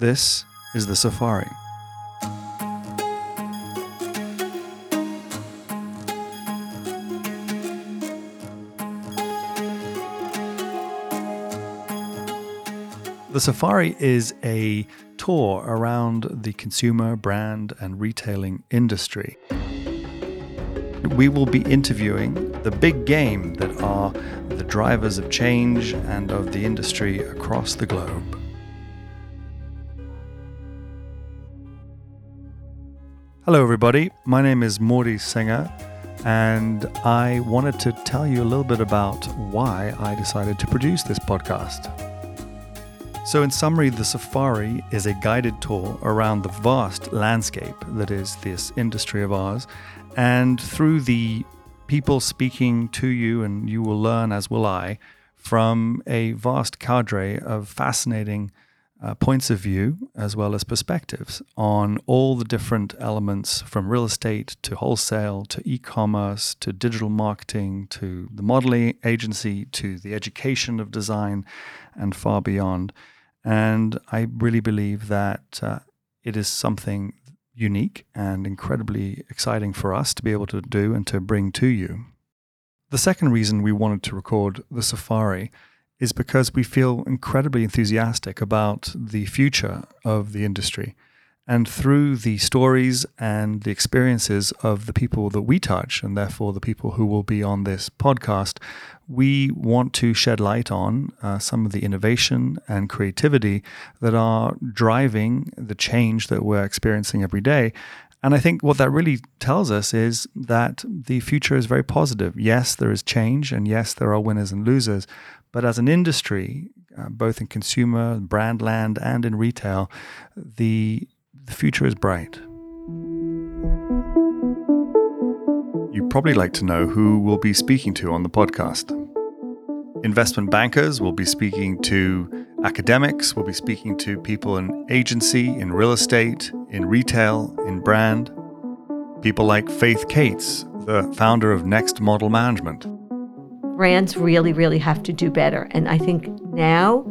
This is the Safari. The Safari is a tour around the consumer, brand, and retailing industry. We will be interviewing the big game that are the drivers of change and of the industry across the globe. Hello, everybody. My name is Morty Singer, and I wanted to tell you a little bit about why I decided to produce this podcast. So, in summary, the safari is a guided tour around the vast landscape that is this industry of ours. And through the people speaking to you, and you will learn, as will I, from a vast cadre of fascinating uh, points of view as well as perspectives on all the different elements from real estate to wholesale to e commerce to digital marketing to the modeling agency to the education of design and far beyond. And I really believe that uh, it is something unique and incredibly exciting for us to be able to do and to bring to you. The second reason we wanted to record the safari is because we feel incredibly enthusiastic about the future of the industry. And through the stories and the experiences of the people that we touch, and therefore the people who will be on this podcast, we want to shed light on uh, some of the innovation and creativity that are driving the change that we're experiencing every day. And I think what that really tells us is that the future is very positive. Yes, there is change, and yes, there are winners and losers. But as an industry, uh, both in consumer, brand land, and in retail, the the future is bright. You'd probably like to know who we'll be speaking to on the podcast. Investment bankers will be speaking to academics, we'll be speaking to people in agency, in real estate, in retail, in brand. People like Faith Kates, the founder of Next Model Management. Brands really, really have to do better. And I think now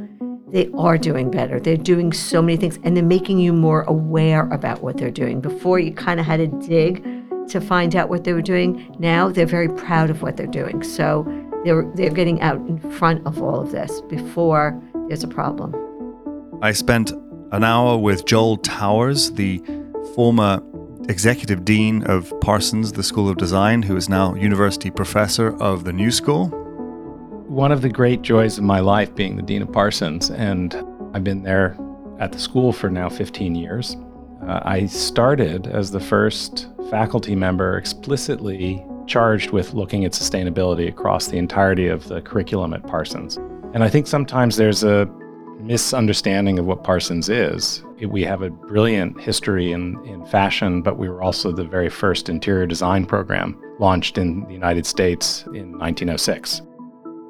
they are doing better. They're doing so many things and they're making you more aware about what they're doing. Before you kind of had to dig to find out what they were doing. Now they're very proud of what they're doing. So they're they're getting out in front of all of this before there's a problem. I spent an hour with Joel Towers, the former executive dean of Parsons, the School of Design, who is now university professor of the New School one of the great joys of my life being the Dean of Parsons, and I've been there at the school for now 15 years. Uh, I started as the first faculty member explicitly charged with looking at sustainability across the entirety of the curriculum at Parsons. And I think sometimes there's a misunderstanding of what Parsons is. We have a brilliant history in, in fashion, but we were also the very first interior design program launched in the United States in 1906.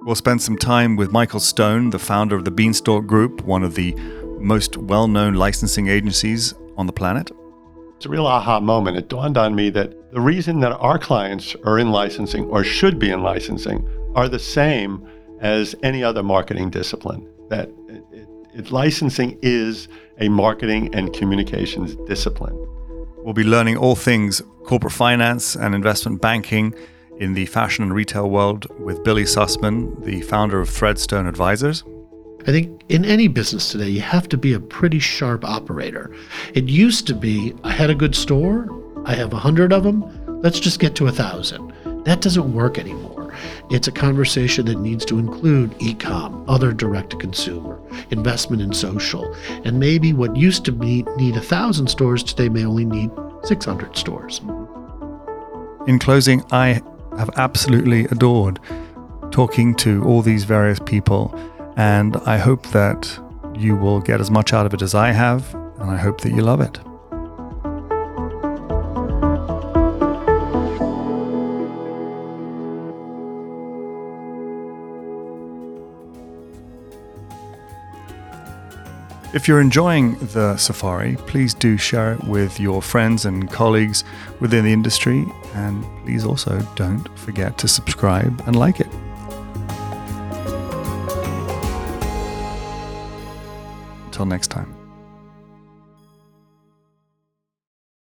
We'll spend some time with Michael Stone, the founder of the Beanstalk Group, one of the most well known licensing agencies on the planet. It's a real aha moment. It dawned on me that the reason that our clients are in licensing or should be in licensing are the same as any other marketing discipline. That it, it, it, licensing is a marketing and communications discipline. We'll be learning all things corporate finance and investment banking in the fashion and retail world with Billy Susman, the founder of Threadstone Advisors. I think in any business today, you have to be a pretty sharp operator. It used to be I had a good store, I have a hundred of them, let's just get to a thousand. That doesn't work anymore. It's a conversation that needs to include e com, other direct to consumer, investment in social, and maybe what used to be, need a thousand stores today may only need 600 stores. In closing, I have absolutely adored talking to all these various people. And I hope that you will get as much out of it as I have. And I hope that you love it. If you're enjoying the safari, please do share it with your friends and colleagues within the industry. And please also don't forget to subscribe and like it. Until next time.